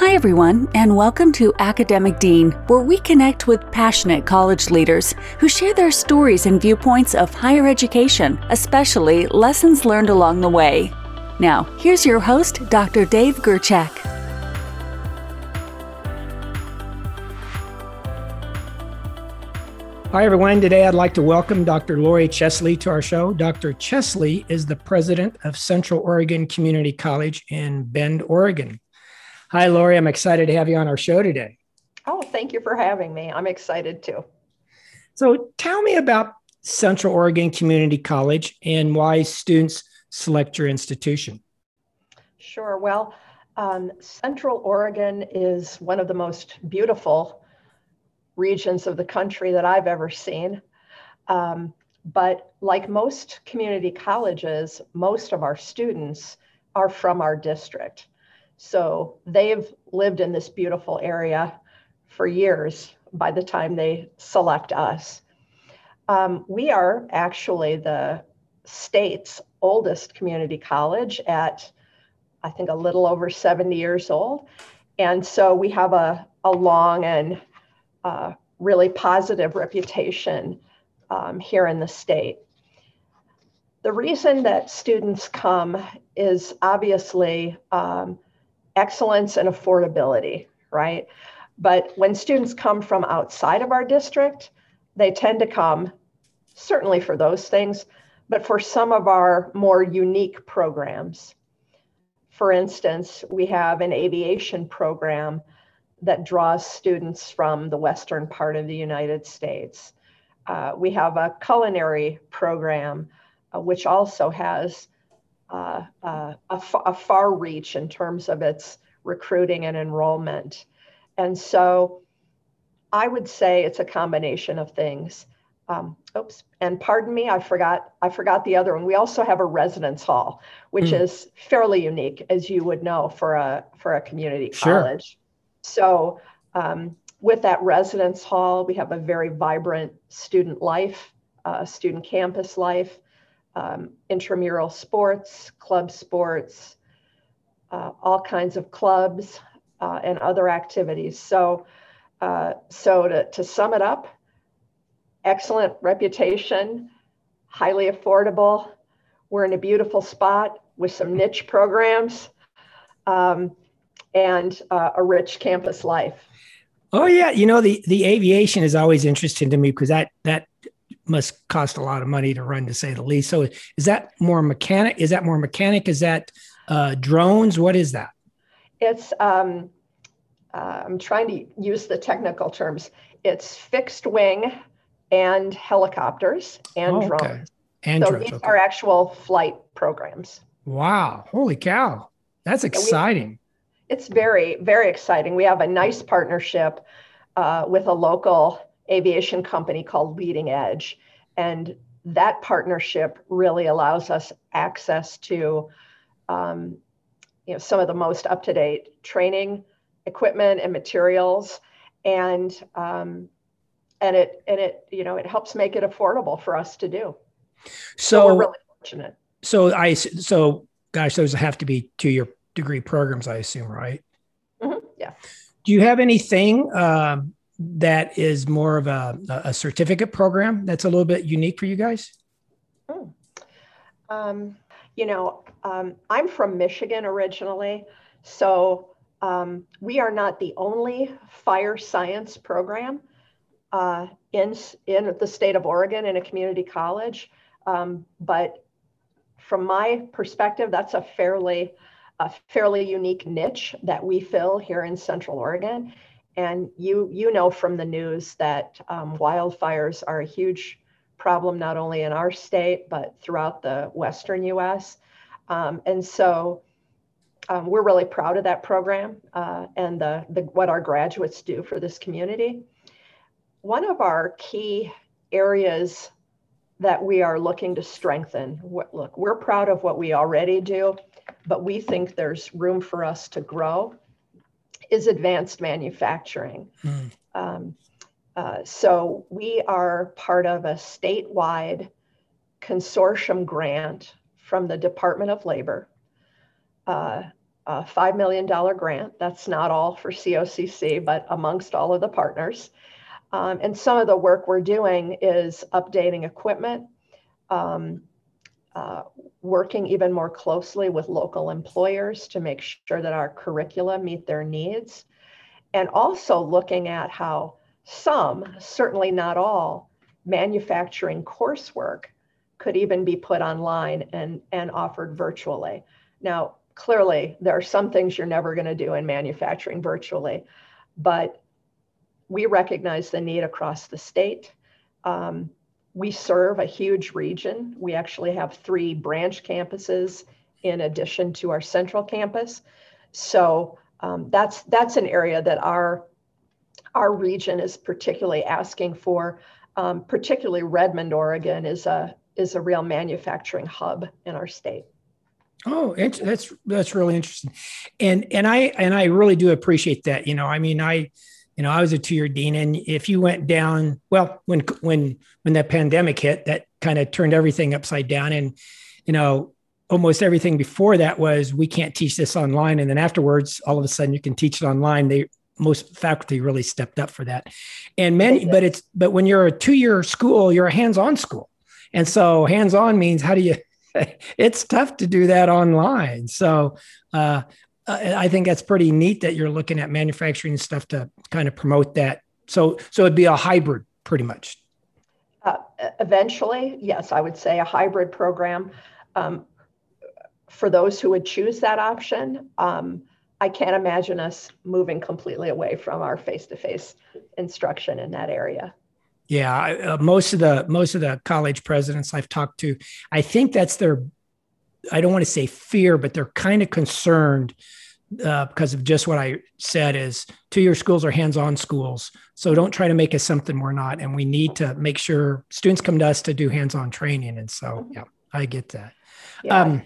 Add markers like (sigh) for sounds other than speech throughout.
Hi, everyone, and welcome to Academic Dean, where we connect with passionate college leaders who share their stories and viewpoints of higher education, especially lessons learned along the way. Now, here's your host, Dr. Dave Gerchak. Hi, everyone. Today I'd like to welcome Dr. Laurie Chesley to our show. Dr. Chesley is the president of Central Oregon Community College in Bend, Oregon. Hi, Laurie. I'm excited to have you on our show today. Oh, thank you for having me. I'm excited too. So, tell me about Central Oregon Community College and why students select your institution. Sure. Well, um, Central Oregon is one of the most beautiful regions of the country that I've ever seen. Um, but like most community colleges, most of our students are from our district. So they've lived in this beautiful area for years by the time they select us. Um, we are actually the state's oldest community college at, I think, a little over 70 years old. And so we have a, a long and uh, really positive reputation um, here in the state. The reason that students come is obviously um, excellence and affordability, right? But when students come from outside of our district, they tend to come certainly for those things, but for some of our more unique programs. For instance, we have an aviation program that draws students from the western part of the United States. Uh, we have a culinary program, uh, which also has uh, uh a, a far reach in terms of its recruiting and enrollment. And so I would say it's a combination of things. Um, oops, and pardon me, I forgot I forgot the other one. We also have a residence hall, which mm. is fairly unique, as you would know, for a for a community college. Sure. So, um, with that residence hall, we have a very vibrant student life, uh, student campus life, um, intramural sports, club sports, uh, all kinds of clubs uh, and other activities. So, uh, so to, to sum it up, excellent reputation, highly affordable. We're in a beautiful spot with some niche programs. Um, and uh, a rich campus life. Oh yeah, you know the the aviation is always interesting to me because that that must cost a lot of money to run, to say the least. So is that more mechanic? Is that more mechanic? Is that uh, drones? What is that? It's um, uh, I'm trying to use the technical terms. It's fixed wing and helicopters and oh, drones. Okay. And so drones, these okay. are actual flight programs. Wow! Holy cow! That's exciting it's very, very exciting. We have a nice partnership uh, with a local aviation company called Leading Edge. And that partnership really allows us access to um, you know, some of the most up to date training equipment and materials. And um, and it and it you know it helps make it affordable for us to do. So, so we're really fortunate. So I so gosh, those have to be two year degree programs, I assume, right? Mm-hmm. Yeah. Do you have anything um, that is more of a, a, certificate program that's a little bit unique for you guys? Mm. Um, you know, um, I'm from Michigan originally, so um, we are not the only fire science program uh, in in the state of Oregon in a community college. Um, but from my perspective, that's a fairly a fairly unique niche that we fill here in Central Oregon. And you, you know from the news that um, wildfires are a huge problem, not only in our state, but throughout the Western US. Um, and so um, we're really proud of that program uh, and the, the, what our graduates do for this community. One of our key areas that we are looking to strengthen, look, we're proud of what we already do, but we think there's room for us to grow, is advanced manufacturing. Mm. Um, uh, so we are part of a statewide consortium grant from the Department of Labor, uh, a $5 million grant. That's not all for COCC, but amongst all of the partners. Um, and some of the work we're doing is updating equipment, um, uh, working even more closely with local employers to make sure that our curricula meet their needs, and also looking at how some, certainly not all, manufacturing coursework could even be put online and, and offered virtually. Now, clearly, there are some things you're never going to do in manufacturing virtually, but we recognize the need across the state. Um, we serve a huge region. We actually have three branch campuses in addition to our central campus. So um, that's that's an area that our our region is particularly asking for. Um, particularly Redmond, Oregon, is a is a real manufacturing hub in our state. Oh, that's that's really interesting, and and I and I really do appreciate that. You know, I mean, I, you know, I was a two-year dean, and if you went down, well, when when when that pandemic hit, that kind of turned everything upside down, and you know, almost everything before that was we can't teach this online, and then afterwards, all of a sudden, you can teach it online. They most faculty really stepped up for that, and many, but it's but when you're a two-year school, you're a hands-on school, and so hands-on means how do you (laughs) it's tough to do that online. So uh, I think that's pretty neat that you're looking at manufacturing stuff to kind of promote that. So so it'd be a hybrid, pretty much. Uh, eventually, yes, I would say a hybrid program. Um, for those who would choose that option, um, I can't imagine us moving completely away from our face-to-face instruction in that area. Yeah, uh, most of the most of the college presidents I've talked to, I think that's their. I don't want to say fear, but they're kind of concerned uh, because of just what I said. Is two-year schools are hands-on schools, so don't try to make us something we're not. And we need to make sure students come to us to do hands-on training. And so, mm-hmm. yeah, I get that. Yeah. Um,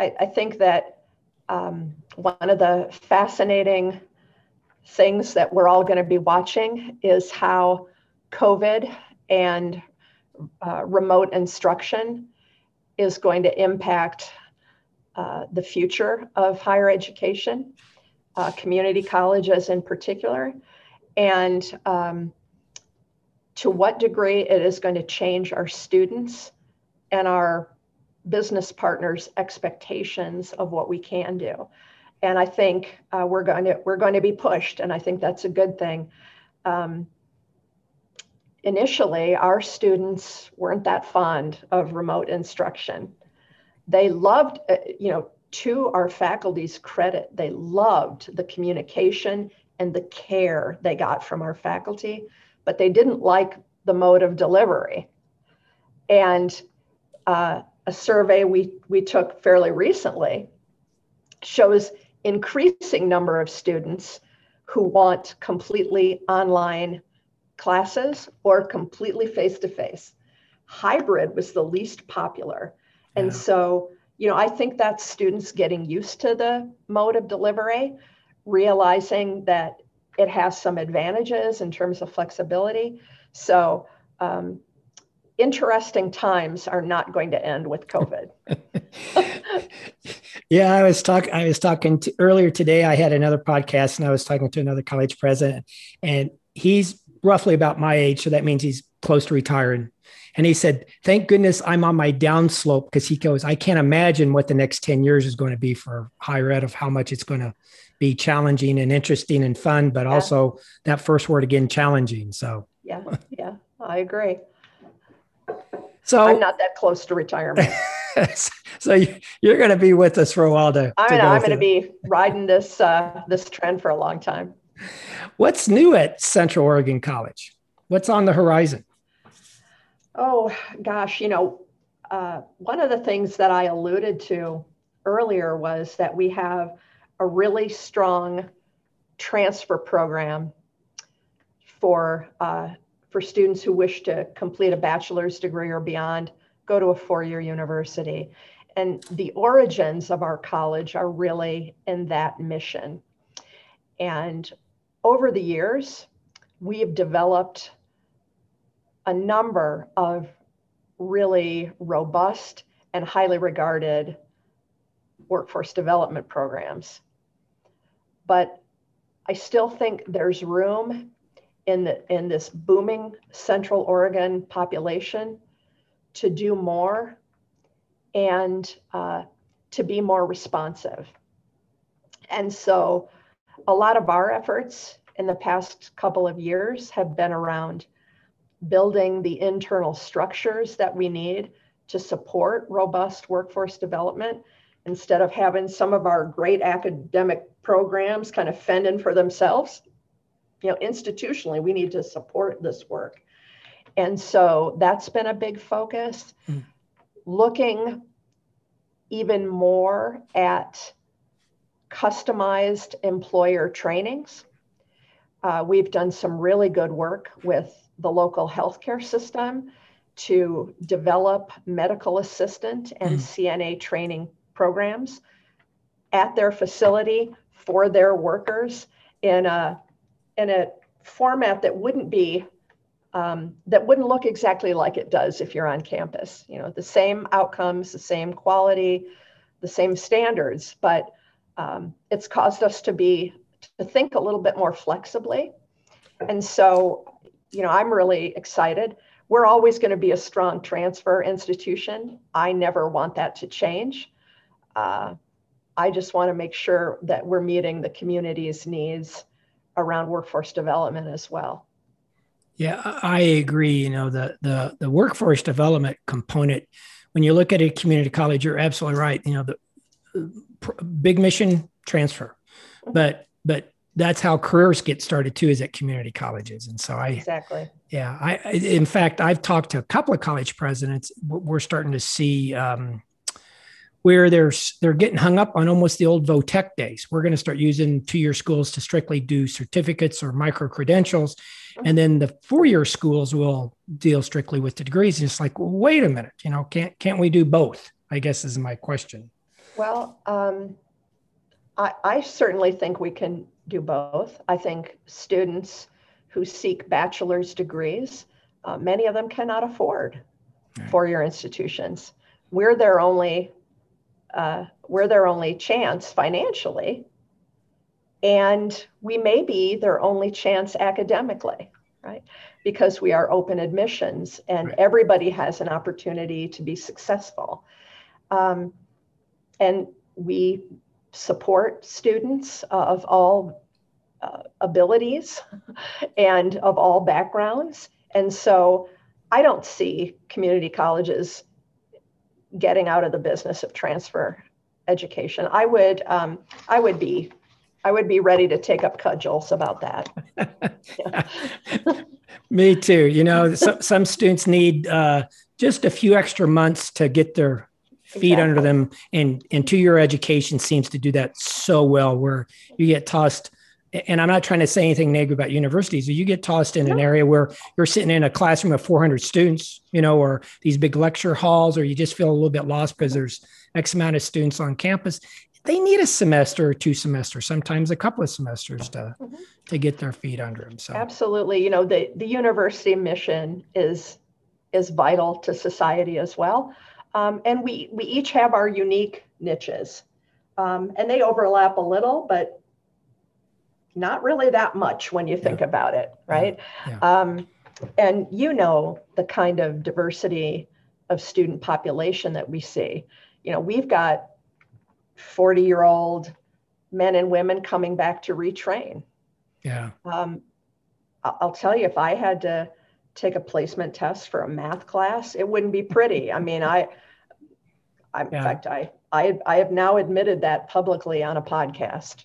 I, I think that um, one of the fascinating things that we're all going to be watching is how COVID and uh, remote instruction is going to impact uh, the future of higher education, uh, community colleges in particular, and um, to what degree it is going to change our students and our business partners' expectations of what we can do. And I think uh, we're going to we're going to be pushed, and I think that's a good thing. Um, initially, our students weren't that fond of remote instruction. They loved, uh, you know, to our faculty's credit, they loved the communication and the care they got from our faculty, but they didn't like the mode of delivery. And uh, a survey we, we took fairly recently shows increasing number of students who want completely online classes or completely face to face. Hybrid was the least popular. Yeah. And so, you know, I think that's students getting used to the mode of delivery, realizing that it has some advantages in terms of flexibility. So, um, interesting times are not going to end with COVID. (laughs) yeah, I was talking. I was talking to, earlier today. I had another podcast, and I was talking to another college president, and he's roughly about my age. So that means he's close to retiring. And he said, Thank goodness I'm on my downslope because he goes, I can't imagine what the next 10 years is going to be for higher ed of how much it's going to be challenging and interesting and fun, but yeah. also that first word again, challenging. So, yeah, yeah, I agree. So I'm not that close to retirement. (laughs) so you're going to be with us for a while to. I'm, to I'm going to be riding this uh, this trend for a long time. What's new at Central Oregon College? What's on the horizon? Oh, gosh, you know, uh, one of the things that I alluded to earlier was that we have a really strong transfer program for uh, for students who wish to complete a bachelor's degree or beyond, go to a four-year university. And the origins of our college are really in that mission. And over the years, we have developed a number of really robust and highly regarded workforce development programs. But I still think there's room in, the, in this booming Central Oregon population to do more and uh, to be more responsive. And so a lot of our efforts in the past couple of years have been around building the internal structures that we need to support robust workforce development instead of having some of our great academic programs kind of fending for themselves. You know institutionally we need to support this work. And so that's been a big focus. Mm. looking even more at customized employer trainings uh, we've done some really good work with the local healthcare system to develop medical assistant and mm. CNA training programs at their facility for their workers in a in a format that wouldn't be um, that wouldn't look exactly like it does if you're on campus. You know, the same outcomes, the same quality, the same standards, but um, it's caused us to be to think a little bit more flexibly. And so, you know, I'm really excited. We're always going to be a strong transfer institution. I never want that to change. Uh, I just want to make sure that we're meeting the community's needs around workforce development as well. Yeah, I agree. You know, the the the workforce development component. When you look at a community college, you're absolutely right. You know, the big mission transfer, mm-hmm. but but that's how careers get started too is at community colleges. And so i exactly. yeah i in fact i've talked to a couple of college presidents. We're starting to see um, where they're they're getting hung up on almost the old votech days. We're going to start using two-year schools to strictly do certificates or micro credentials. Mm-hmm. and then the four-year schools will deal strictly with the degrees. And it's like well, wait a minute you know can't can't we do both? I guess is my question well um, I, I certainly think we can do both. I think students who seek bachelor's degrees, uh, many of them cannot afford right. four-year institutions. We're their only uh, we're their only chance financially, and we may be their only chance academically, right? Because we are open admissions, and right. everybody has an opportunity to be successful. Um, and we support students uh, of all uh, abilities (laughs) and of all backgrounds. And so I don't see community colleges getting out of the business of transfer education. I would um, I would be I would be ready to take up cudgels about that. (laughs) Me too. You know, so, some students need uh, just a few extra months to get their feet exactly. under them, and and two year education seems to do that so well. Where you get tossed and I'm not trying to say anything negative about universities. You get tossed in an area where you're sitting in a classroom of 400 students, you know, or these big lecture halls, or you just feel a little bit lost because there's X amount of students on campus. They need a semester or two semesters, sometimes a couple of semesters to mm-hmm. to get their feet under them. So absolutely, you know, the the university mission is is vital to society as well, um, and we we each have our unique niches, um, and they overlap a little, but not really that much when you think yeah. about it, right? Yeah. Um, and you know the kind of diversity of student population that we see. You know, we've got 40 year old men and women coming back to retrain. Yeah. Um, I'll tell you, if I had to take a placement test for a math class, it wouldn't be pretty. I mean, I, I in yeah. fact, I, I, I have now admitted that publicly on a podcast.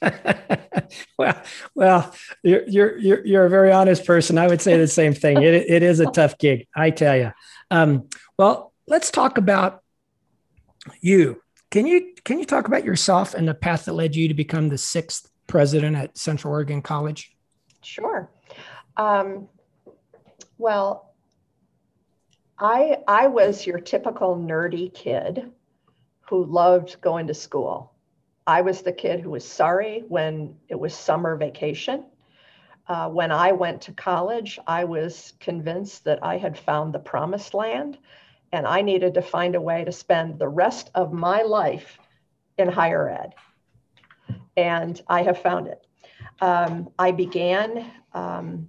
(laughs) well, well, you're, you're you're you're a very honest person. I would say the same thing. It it is a tough gig, I tell you. Um, well, let's talk about you. Can you can you talk about yourself and the path that led you to become the sixth president at Central Oregon College? Sure. Um, well, I I was your typical nerdy kid who loved going to school. I was the kid who was sorry when it was summer vacation. Uh, when I went to college, I was convinced that I had found the promised land and I needed to find a way to spend the rest of my life in higher ed. And I have found it. Um, I began um,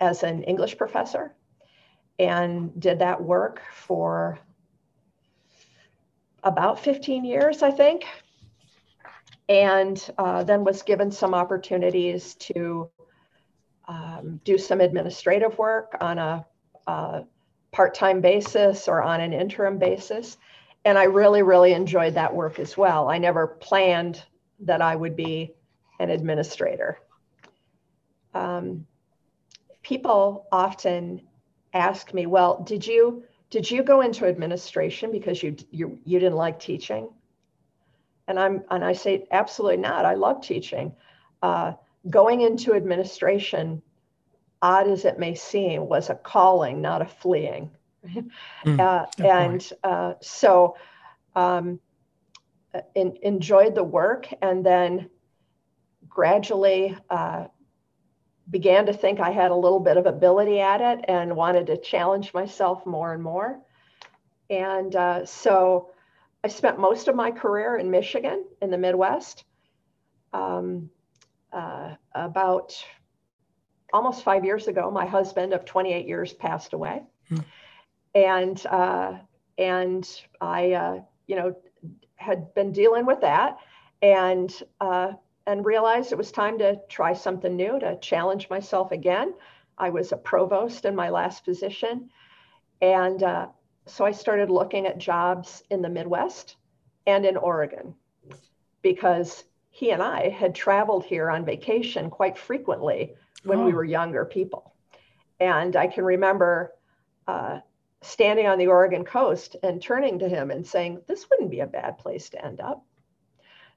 as an English professor and did that work for about 15 years, I think. And uh, then was given some opportunities to um, do some administrative work on a, a part time basis or on an interim basis. And I really, really enjoyed that work as well. I never planned that I would be an administrator. Um, people often ask me, "Well, did you did you go into administration because you you you didn't like teaching?" And I'm and I say, absolutely not. I love teaching. Uh, going into administration, odd as it may seem, was a calling, not a fleeing. Mm, uh, and uh, so um, in, enjoyed the work and then gradually uh, began to think I had a little bit of ability at it and wanted to challenge myself more and more. And uh, so I spent most of my career in Michigan in the Midwest. Um, uh, about almost five years ago, my husband of 28 years passed away. Hmm. And, uh, and I, uh, you know, had been dealing with that and uh, and realized it was time to try something new to challenge myself again. I was a provost in my last position, and uh, so I started looking at jobs in the Midwest and in Oregon because he and I had traveled here on vacation quite frequently when oh. we were younger people, and I can remember. Uh, standing on the Oregon coast and turning to him and saying, This wouldn't be a bad place to end up.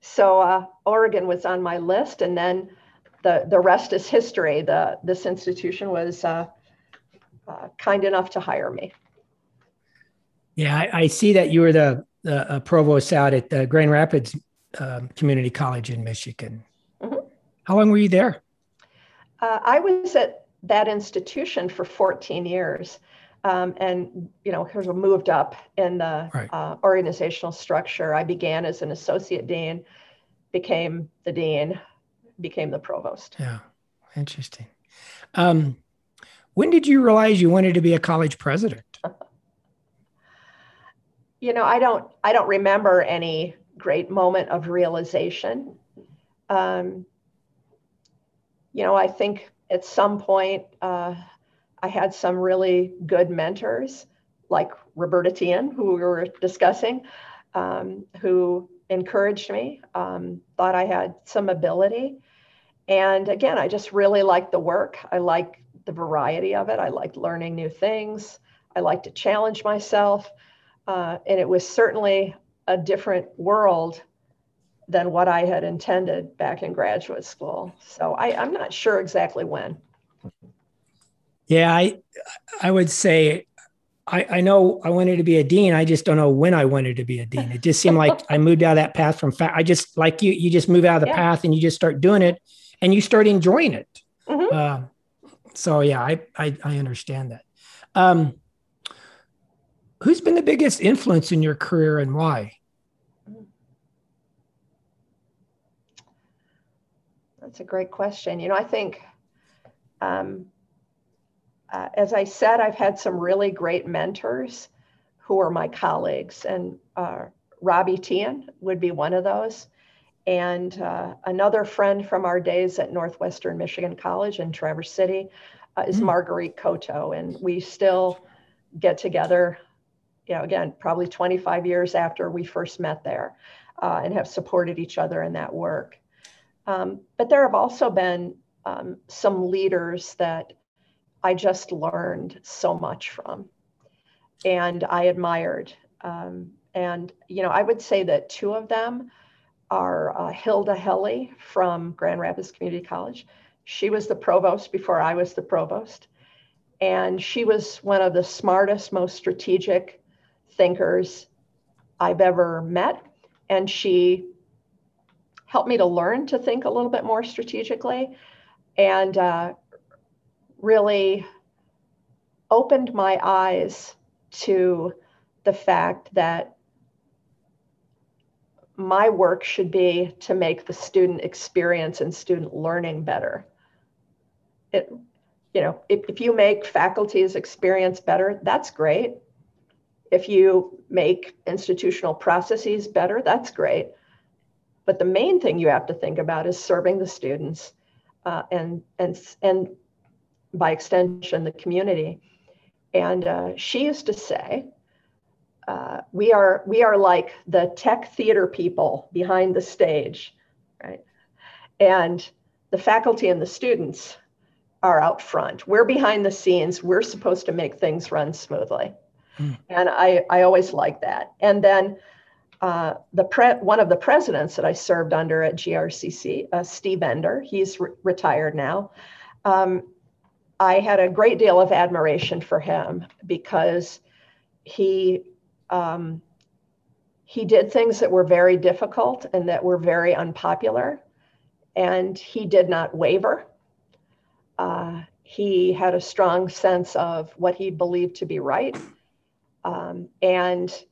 So uh, Oregon was on my list, and then the, the rest is history. The, this institution was uh, uh, kind enough to hire me. Yeah, I, I see that you were the, the uh, provost out at the Grand Rapids um, Community College in Michigan. Mm-hmm. How long were you there? Uh, I was at that institution for 14 years um, and you know here's a moved up in the right. uh, organizational structure. I began as an associate dean became the dean became the provost. Yeah. Interesting. Um, when did you realize you wanted to be a college president? (laughs) You know i don't i don't remember any great moment of realization. Um, you know i think at some point uh, I had some really good mentors like Roberta Tien, who we were discussing, um, who encouraged me, um, thought I had some ability. And again, I just really liked the work. I liked the variety of it. I liked learning new things. I liked to challenge myself. Uh, and it was certainly a different world than what I had intended back in graduate school. So I, I'm not sure exactly when. Yeah, I I would say I, I know I wanted to be a dean. I just don't know when I wanted to be a dean. It just seemed like (laughs) I moved out of that path from fa- I just like you, you just move out of the yeah. path and you just start doing it and you start enjoying it. Mm-hmm. Uh, so yeah, I, I, I understand that. Um, who's been the biggest influence in your career and why? That's a great question. You know, I think um, uh, as I said, I've had some really great mentors who are my colleagues, and uh, Robbie Tien would be one of those. And uh, another friend from our days at Northwestern Michigan College in Traverse City uh, is mm. Marguerite Coteau, and we still get together. You know, again, probably 25 years after we first met there, uh, and have supported each other in that work. Um, but there have also been um, some leaders that I just learned so much from and I admired. Um, and, you know, I would say that two of them are uh, Hilda Helly from Grand Rapids Community College. She was the provost before I was the provost. And she was one of the smartest, most strategic thinkers I've ever met. And she helped me to learn to think a little bit more strategically. And uh, really opened my eyes to the fact that my work should be to make the student experience and student learning better. It, you know, if, if you make faculty's experience better, that's great. If you make institutional processes better, that's great. But the main thing you have to think about is serving the students uh, and, and, and by extension, the community. And uh, she used to say, uh, we are we are like the tech theater people behind the stage, right? And the faculty and the students are out front. We're behind the scenes. We're supposed to make things run smoothly, mm. and I I always like that. And then uh, the pre- one of the presidents that I served under at GRCC, uh, Steve Ender, he's re- retired now. Um, I had a great deal of admiration for him because he um, he did things that were very difficult and that were very unpopular, and he did not waver. Uh, he had a strong sense of what he believed to be right, um, and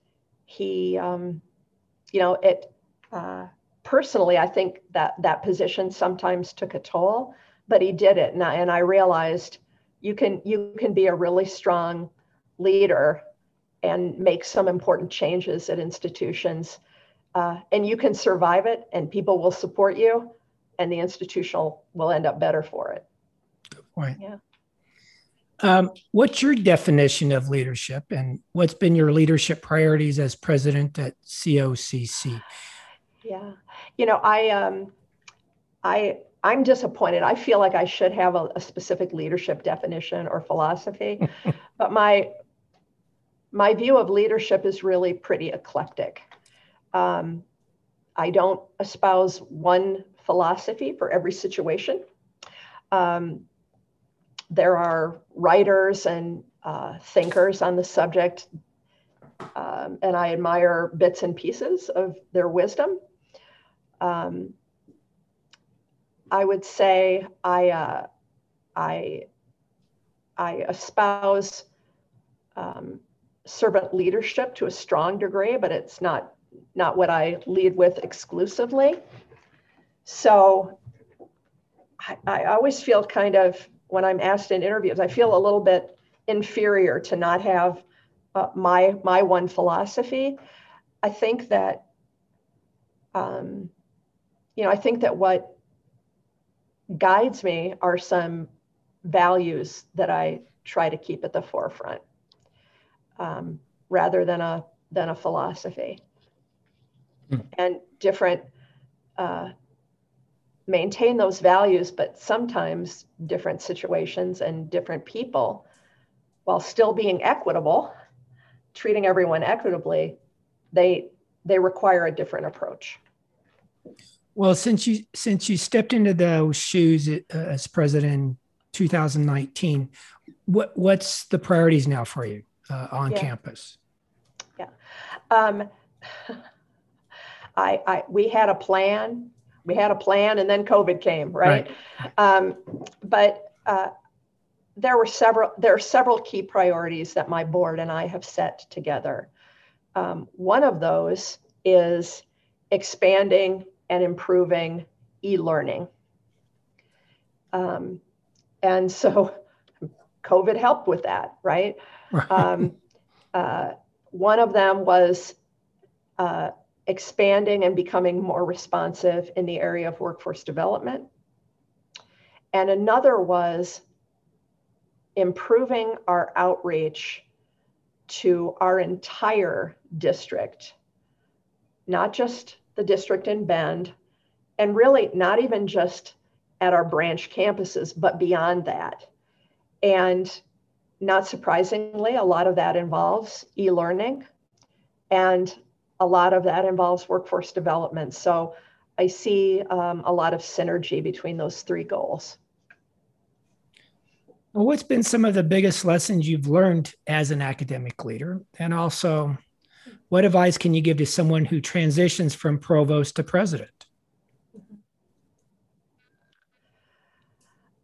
he, um, you know, it. Uh, personally, I think that that position sometimes took a toll, but he did it, and I, and I realized you can you can be a really strong leader and make some important changes at institutions. Uh, and you can survive it, and people will support you, and the institutional will end up better for it. Good point. Yeah. Um, what's your definition of leadership, and what's been your leadership priorities as president at COCC? Yeah, you know, I, um, I, I'm disappointed. I feel like I should have a, a specific leadership definition or philosophy, (laughs) but my my view of leadership is really pretty eclectic. Um, I don't espouse one philosophy for every situation. Um, there are writers and uh, thinkers on the subject, um, and I admire bits and pieces of their wisdom. Um, I would say I, uh, I, I espouse um, servant leadership to a strong degree, but it's not not what I lead with exclusively. So I, I always feel kind of when I'm asked in interviews, I feel a little bit inferior to not have uh, my my one philosophy. I think that um, you know I think that what guides me are some values that I try to keep at the forefront um, rather than a than a philosophy mm. and different uh, maintain those values but sometimes different situations and different people while still being equitable treating everyone equitably they they require a different approach well since you since you stepped into those shoes uh, as president in 2019 what what's the priorities now for you uh, on yeah. campus? Yeah. Um, (laughs) I, I, we had a plan. We had a plan, and then COVID came, right? right. Um, but uh, there were several. There are several key priorities that my board and I have set together. Um, one of those is expanding and improving e-learning. Um, and so (laughs) COVID helped with that, right? Um, uh, one of them was uh, expanding and becoming more responsive in the area of workforce development. And another was improving our outreach to our entire district, not just the district in Bend, and really not even just at our branch campuses, but beyond that. And not surprisingly, a lot of that involves e learning and a lot of that involves workforce development. So I see um, a lot of synergy between those three goals. Well, what's been some of the biggest lessons you've learned as an academic leader? And also, what advice can you give to someone who transitions from provost to president?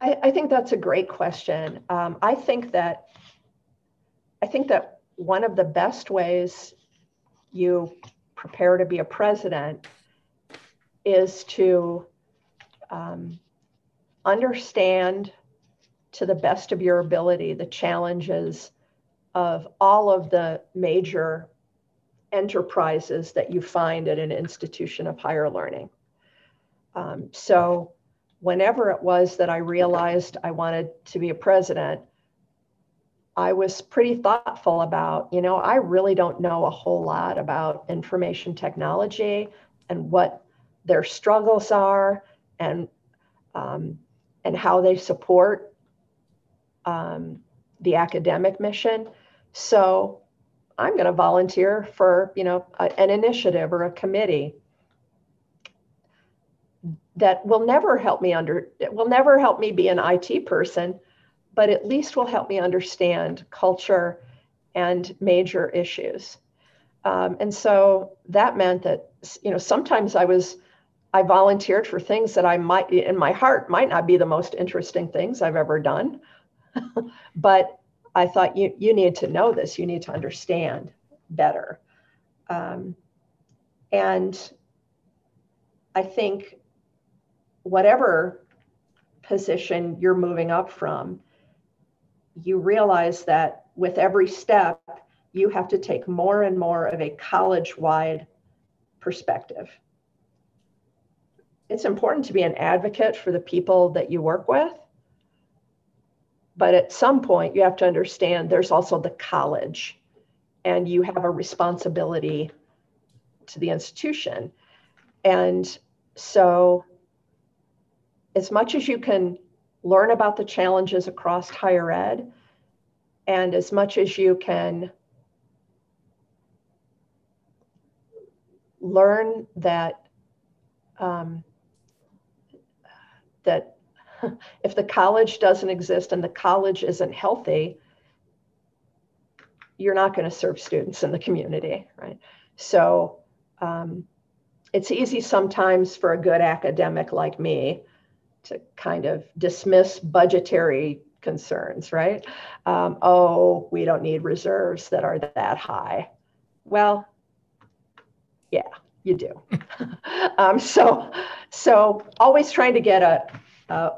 I, I think that's a great question. Um, I think that I think that one of the best ways you prepare to be a president is to um, understand to the best of your ability the challenges of all of the major enterprises that you find at an institution of higher learning. Um, so, whenever it was that I realized I wanted to be a president, I was pretty thoughtful about, you know, I really don't know a whole lot about information technology and what their struggles are and um, and how they support um, the academic mission. So I'm going to volunteer for, you know, a, an initiative or a committee that will never help me under, will never help me be an IT person, but at least will help me understand culture and major issues. Um, and so that meant that, you know, sometimes I was, I volunteered for things that I might, in my heart, might not be the most interesting things I've ever done. (laughs) but I thought you, you need to know this, you need to understand better. Um, and I think whatever position you're moving up from, you realize that with every step, you have to take more and more of a college wide perspective. It's important to be an advocate for the people that you work with. But at some point, you have to understand there's also the college, and you have a responsibility to the institution. And so, as much as you can learn about the challenges across higher ed, and as much as you can learn that um, that if the college doesn't exist and the college isn't healthy, you're not going to serve students in the community, right? So um, it's easy sometimes for a good academic like me to kind of dismiss budgetary concerns, right? Um, oh, we don't need reserves that are that high. Well, yeah, you do. (laughs) um, so, so always trying to get a, a,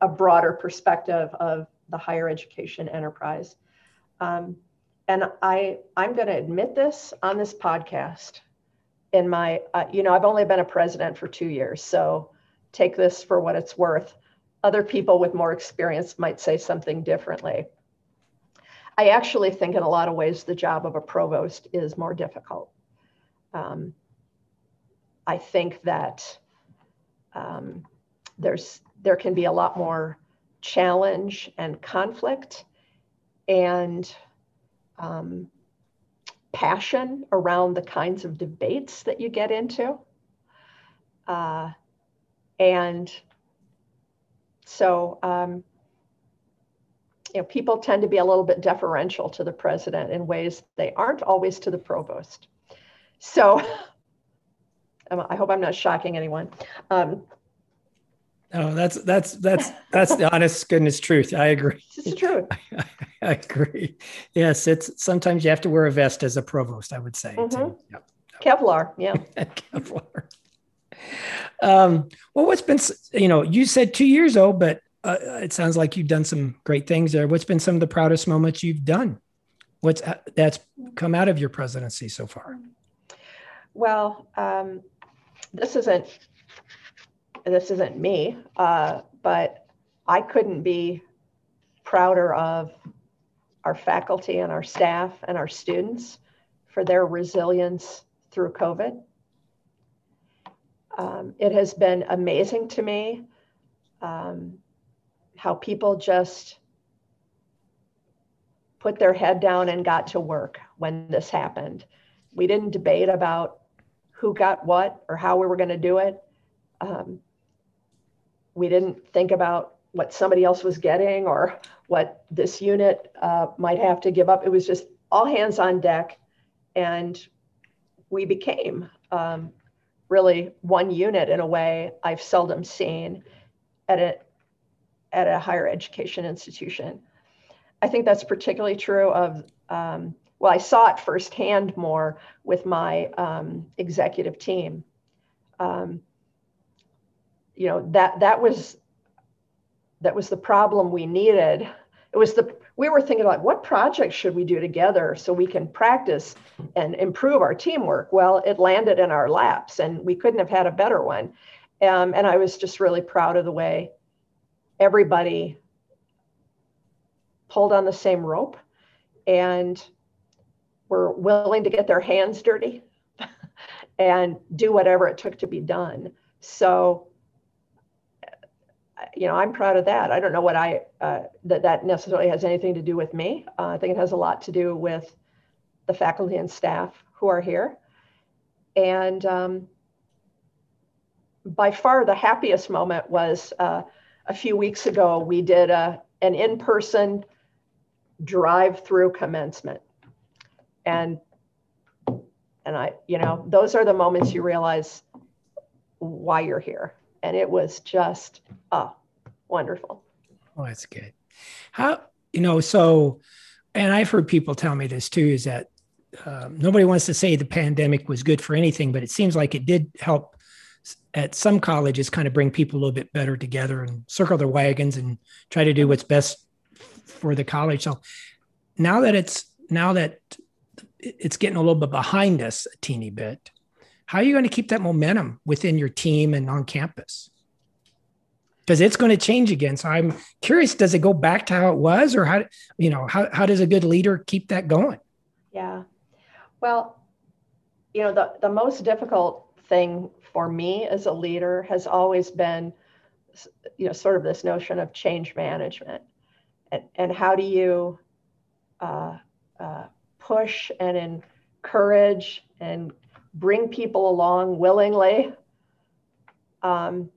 a broader perspective of the higher education enterprise. Um, and I, I'm going to admit this on this podcast. In my, uh, you know, I've only been a president for two years, so take this for what it's worth. Other people with more experience might say something differently. I actually think, in a lot of ways, the job of a provost is more difficult. Um, I think that um, there's there can be a lot more challenge and conflict and um, passion around the kinds of debates that you get into. Uh, and so, um, you know, people tend to be a little bit deferential to the president in ways they aren't always to the provost. So, (laughs) I hope I'm not shocking anyone. Um, Oh, that's that's that's that's the honest goodness truth. I agree. It's the truth. (laughs) I, I, agree. Yes, it's sometimes you have to wear a vest as a provost. I would say. Mm-hmm. Yep. Kevlar, yeah. (laughs) Kevlar. Um, well, what's been you know you said two years old, but uh, it sounds like you've done some great things there. What's been some of the proudest moments you've done? What's uh, that's come out of your presidency so far? Well, um, this isn't this isn't me, uh, but I couldn't be prouder of our faculty and our staff and our students for their resilience through COVID. Um, it has been amazing to me um, how people just put their head down and got to work when this happened. We didn't debate about who got what or how we were going to do it. Um, we didn't think about what somebody else was getting or what this unit uh, might have to give up. It was just all hands on deck. And we became um, really one unit in a way I've seldom seen at a, at a higher education institution. I think that's particularly true of um, well, I saw it firsthand more with my um, executive team. Um, you know that that was that was the problem we needed. It was the we were thinking like what projects should we do together so we can practice and improve our teamwork. Well, it landed in our laps, and we couldn't have had a better one. Um, and I was just really proud of the way everybody pulled on the same rope and were willing to get their hands dirty (laughs) and do whatever it took to be done. So, you know, I'm proud of that. I don't know what I uh, that that necessarily has anything to do with me. Uh, I think it has a lot to do with the faculty and staff who are here, and um, by far the happiest moment was uh, a few weeks ago. We did a an in-person drive-through commencement and and i you know those are the moments you realize why you're here and it was just uh wonderful oh that's good how you know so and i've heard people tell me this too is that um, nobody wants to say the pandemic was good for anything but it seems like it did help at some colleges kind of bring people a little bit better together and circle their wagons and try to do what's best for the college so now that it's now that it's getting a little bit behind us a teeny bit. How are you going to keep that momentum within your team and on campus? Because it's going to change again. So I'm curious, does it go back to how it was or how, you know, how, how does a good leader keep that going? Yeah. Well, you know, the, the most difficult thing for me as a leader has always been, you know, sort of this notion of change management. And, and how do you uh, uh, push and encourage and bring people along willingly um,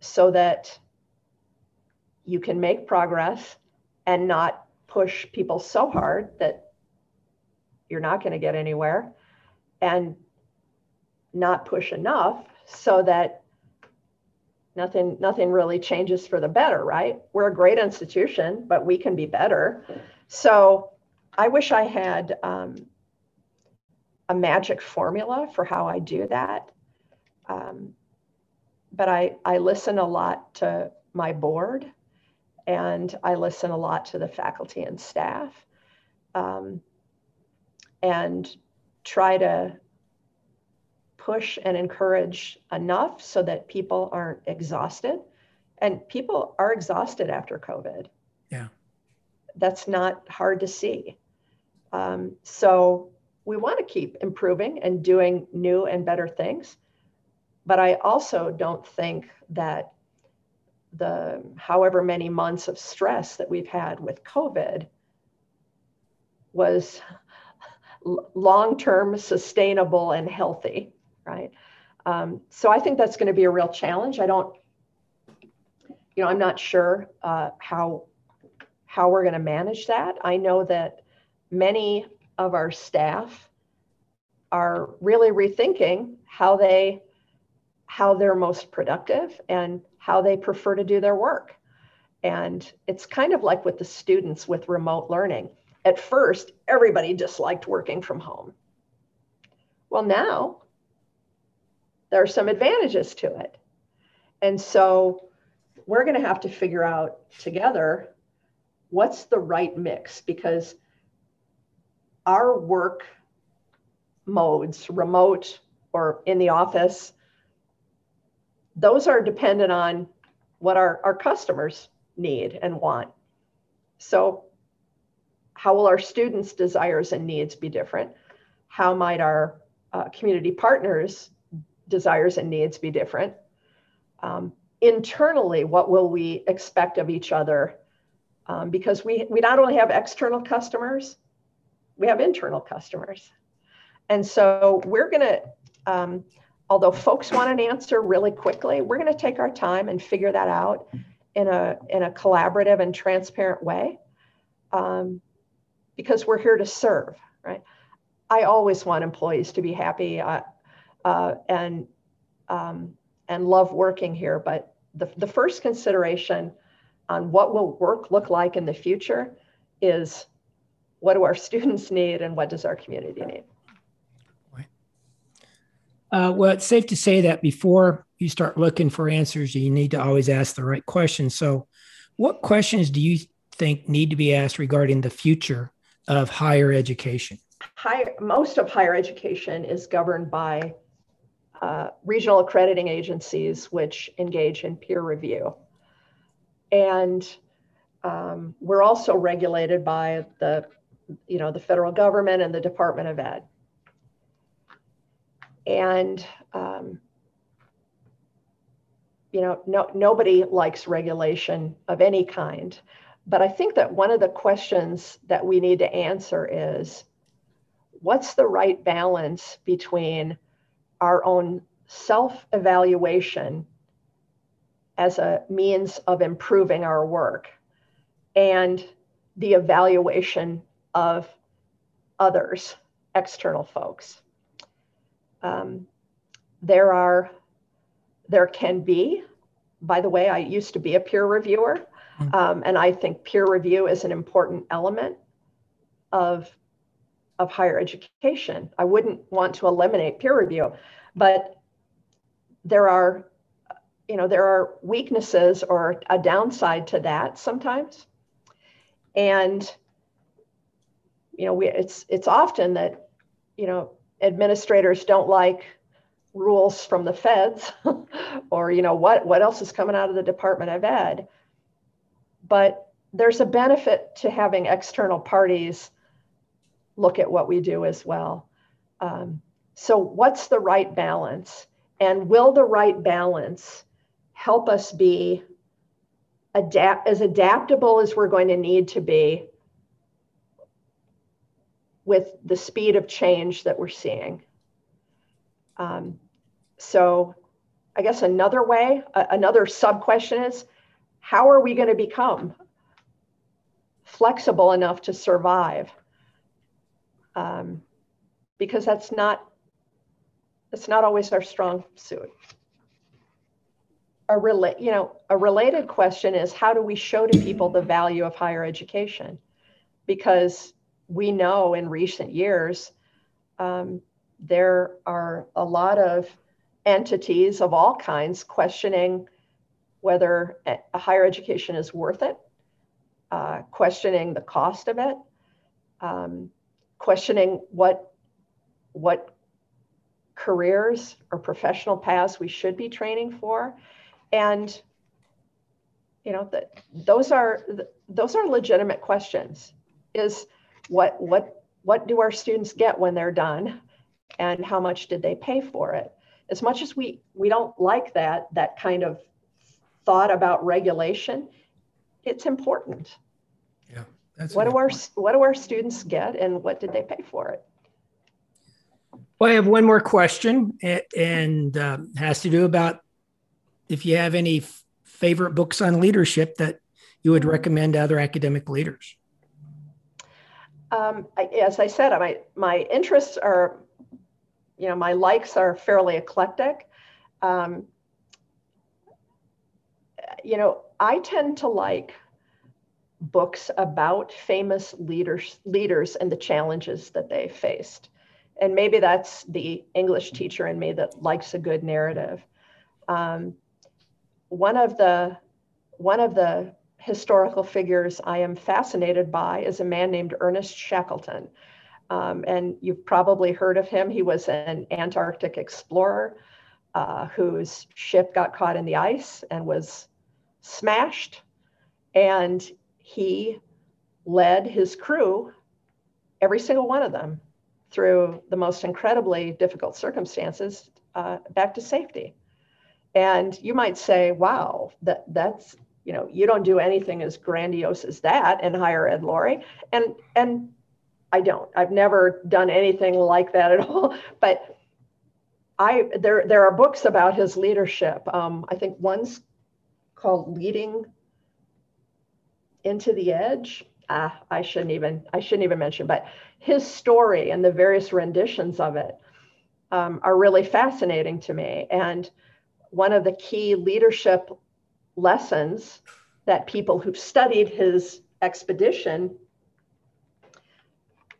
so that you can make progress and not push people so hard that you're not going to get anywhere and not push enough so that nothing nothing really changes for the better right? We're a great institution but we can be better. So I wish I had um, a magic formula for how I do that. Um, but I, I listen a lot to my board and I listen a lot to the faculty and staff um, and try to push and encourage enough so that people aren't exhausted. And people are exhausted after COVID. Yeah. That's not hard to see. Um, so we want to keep improving and doing new and better things. But I also don't think that the however many months of stress that we've had with COVID was (laughs) long term sustainable and healthy, right? Um, so I think that's going to be a real challenge. I don't, you know, I'm not sure uh, how how we're going to manage that. I know that many of our staff are really rethinking how they how they're most productive and how they prefer to do their work. And it's kind of like with the students with remote learning. At first everybody disliked working from home. Well now there are some advantages to it. And so we're going to have to figure out together what's the right mix because our work modes, remote or in the office, those are dependent on what our, our customers need and want. So, how will our students' desires and needs be different? How might our uh, community partners' desires and needs be different? Um, internally, what will we expect of each other? Um, because we, we not only have external customers, we have internal customers. And so we're going to, um, although folks want an answer really quickly, we're going to take our time and figure that out in a, in a collaborative and transparent way um, because we're here to serve, right? I always want employees to be happy uh, uh, and, um, and love working here. But the, the first consideration on what will work look like in the future is what do our (laughs) students need and what does our community need? Uh, well, it's safe to say that before you start looking for answers, you need to always ask the right questions. So, what questions do you think need to be asked regarding the future of higher education? Higher, most of higher education is governed by uh, regional accrediting agencies, which engage in peer review. And um, we're also regulated by the, you know, the federal government and the Department of Ed. And um, you know, no, nobody likes regulation of any kind. But I think that one of the questions that we need to answer is what's the right balance between our own self evaluation as a means of improving our work and the evaluation of others, external folks? Um, there are, there can be, by the way, I used to be a peer reviewer, hmm. um, and I think peer review is an important element of of higher education. I wouldn't want to eliminate peer review, but there are, you know, there are weaknesses or a downside to that sometimes, and you know, we, it's it's often that, you know, administrators don't like rules from the feds (laughs) or you know what what else is coming out of the department of ed. But there's a benefit to having external parties look at what we do as well. Um, so what's the right balance? And will the right balance help us be adapt as adaptable as we're going to need to be with the speed of change that we're seeing. Um, so, I guess another way, uh, another sub question is how are we going to become flexible enough to survive? Um, because that's not that's not always our strong suit. A relate, you know, a related question is how do we show to people the value of higher education? Because we know in recent years um, there are a lot of entities of all kinds questioning whether a higher education is worth it, uh, questioning the cost of it, um, questioning what what careers or professional paths we should be training for, and you know that those are those are legitimate questions. Is what what what do our students get when they're done? And how much did they pay for it? As much as we we don't like that that kind of thought about regulation it's important. Yeah that's what do our point. what do our students get and what did they pay for it? Well i have one more question and um, has to do about if you have any favorite books on leadership that you would recommend to other academic leaders um, I, as I said, my my interests are, you know, my likes are fairly eclectic. Um, you know, I tend to like books about famous leaders leaders and the challenges that they faced, and maybe that's the English teacher in me that likes a good narrative. Um, one of the one of the historical figures I am fascinated by is a man named Ernest Shackleton. Um, and you've probably heard of him. He was an Antarctic explorer uh, whose ship got caught in the ice and was smashed. And he led his crew, every single one of them, through the most incredibly difficult circumstances uh, back to safety. And you might say, wow, that, that's you know, you don't do anything as grandiose as that in higher ed, Laurie. And and I don't. I've never done anything like that at (laughs) all. But I there there are books about his leadership. Um, I think one's called Leading into the Edge. Ah, I shouldn't even I shouldn't even mention, but his story and the various renditions of it um, are really fascinating to me. And one of the key leadership lessons that people who've studied his expedition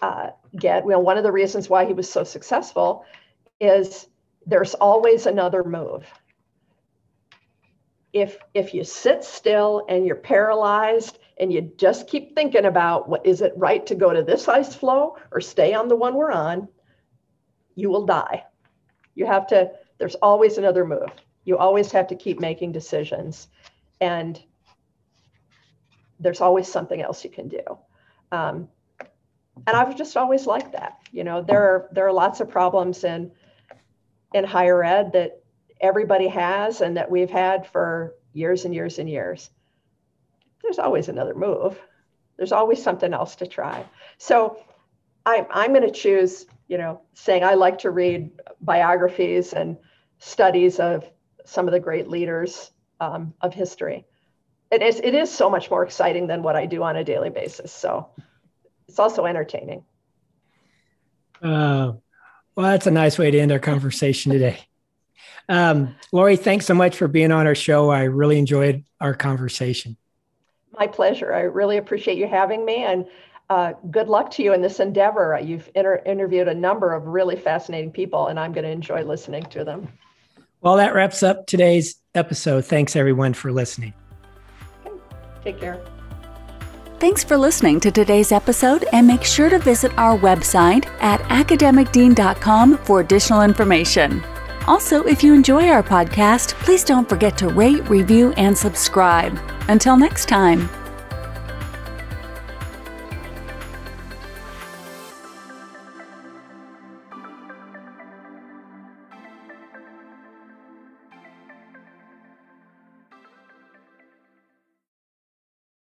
uh, get. Well, one of the reasons why he was so successful is there's always another move. If if you sit still and you're paralyzed and you just keep thinking about what is it right to go to this ice floe or stay on the one we're on, you will die. You have to. There's always another move. You always have to keep making decisions, and there's always something else you can do. Um, and I've just always liked that. You know, there are there are lots of problems in in higher ed that everybody has and that we've had for years and years and years. There's always another move. There's always something else to try. So I'm I'm going to choose, you know, saying I like to read biographies and studies of some of the great leaders um, of history. It is, it is so much more exciting than what I do on a daily basis. So it's also entertaining. Uh, well, that's a nice way to end our conversation today. Um, Laurie, thanks so much for being on our show. I really enjoyed our conversation. My pleasure. I really appreciate you having me and uh, good luck to you in this endeavor. You've inter- interviewed a number of really fascinating people, and I'm going to enjoy listening to them. Well, that wraps up today's episode. Thanks, everyone, for listening. Okay. Take care. Thanks for listening to today's episode, and make sure to visit our website at academicdean.com for additional information. Also, if you enjoy our podcast, please don't forget to rate, review, and subscribe. Until next time.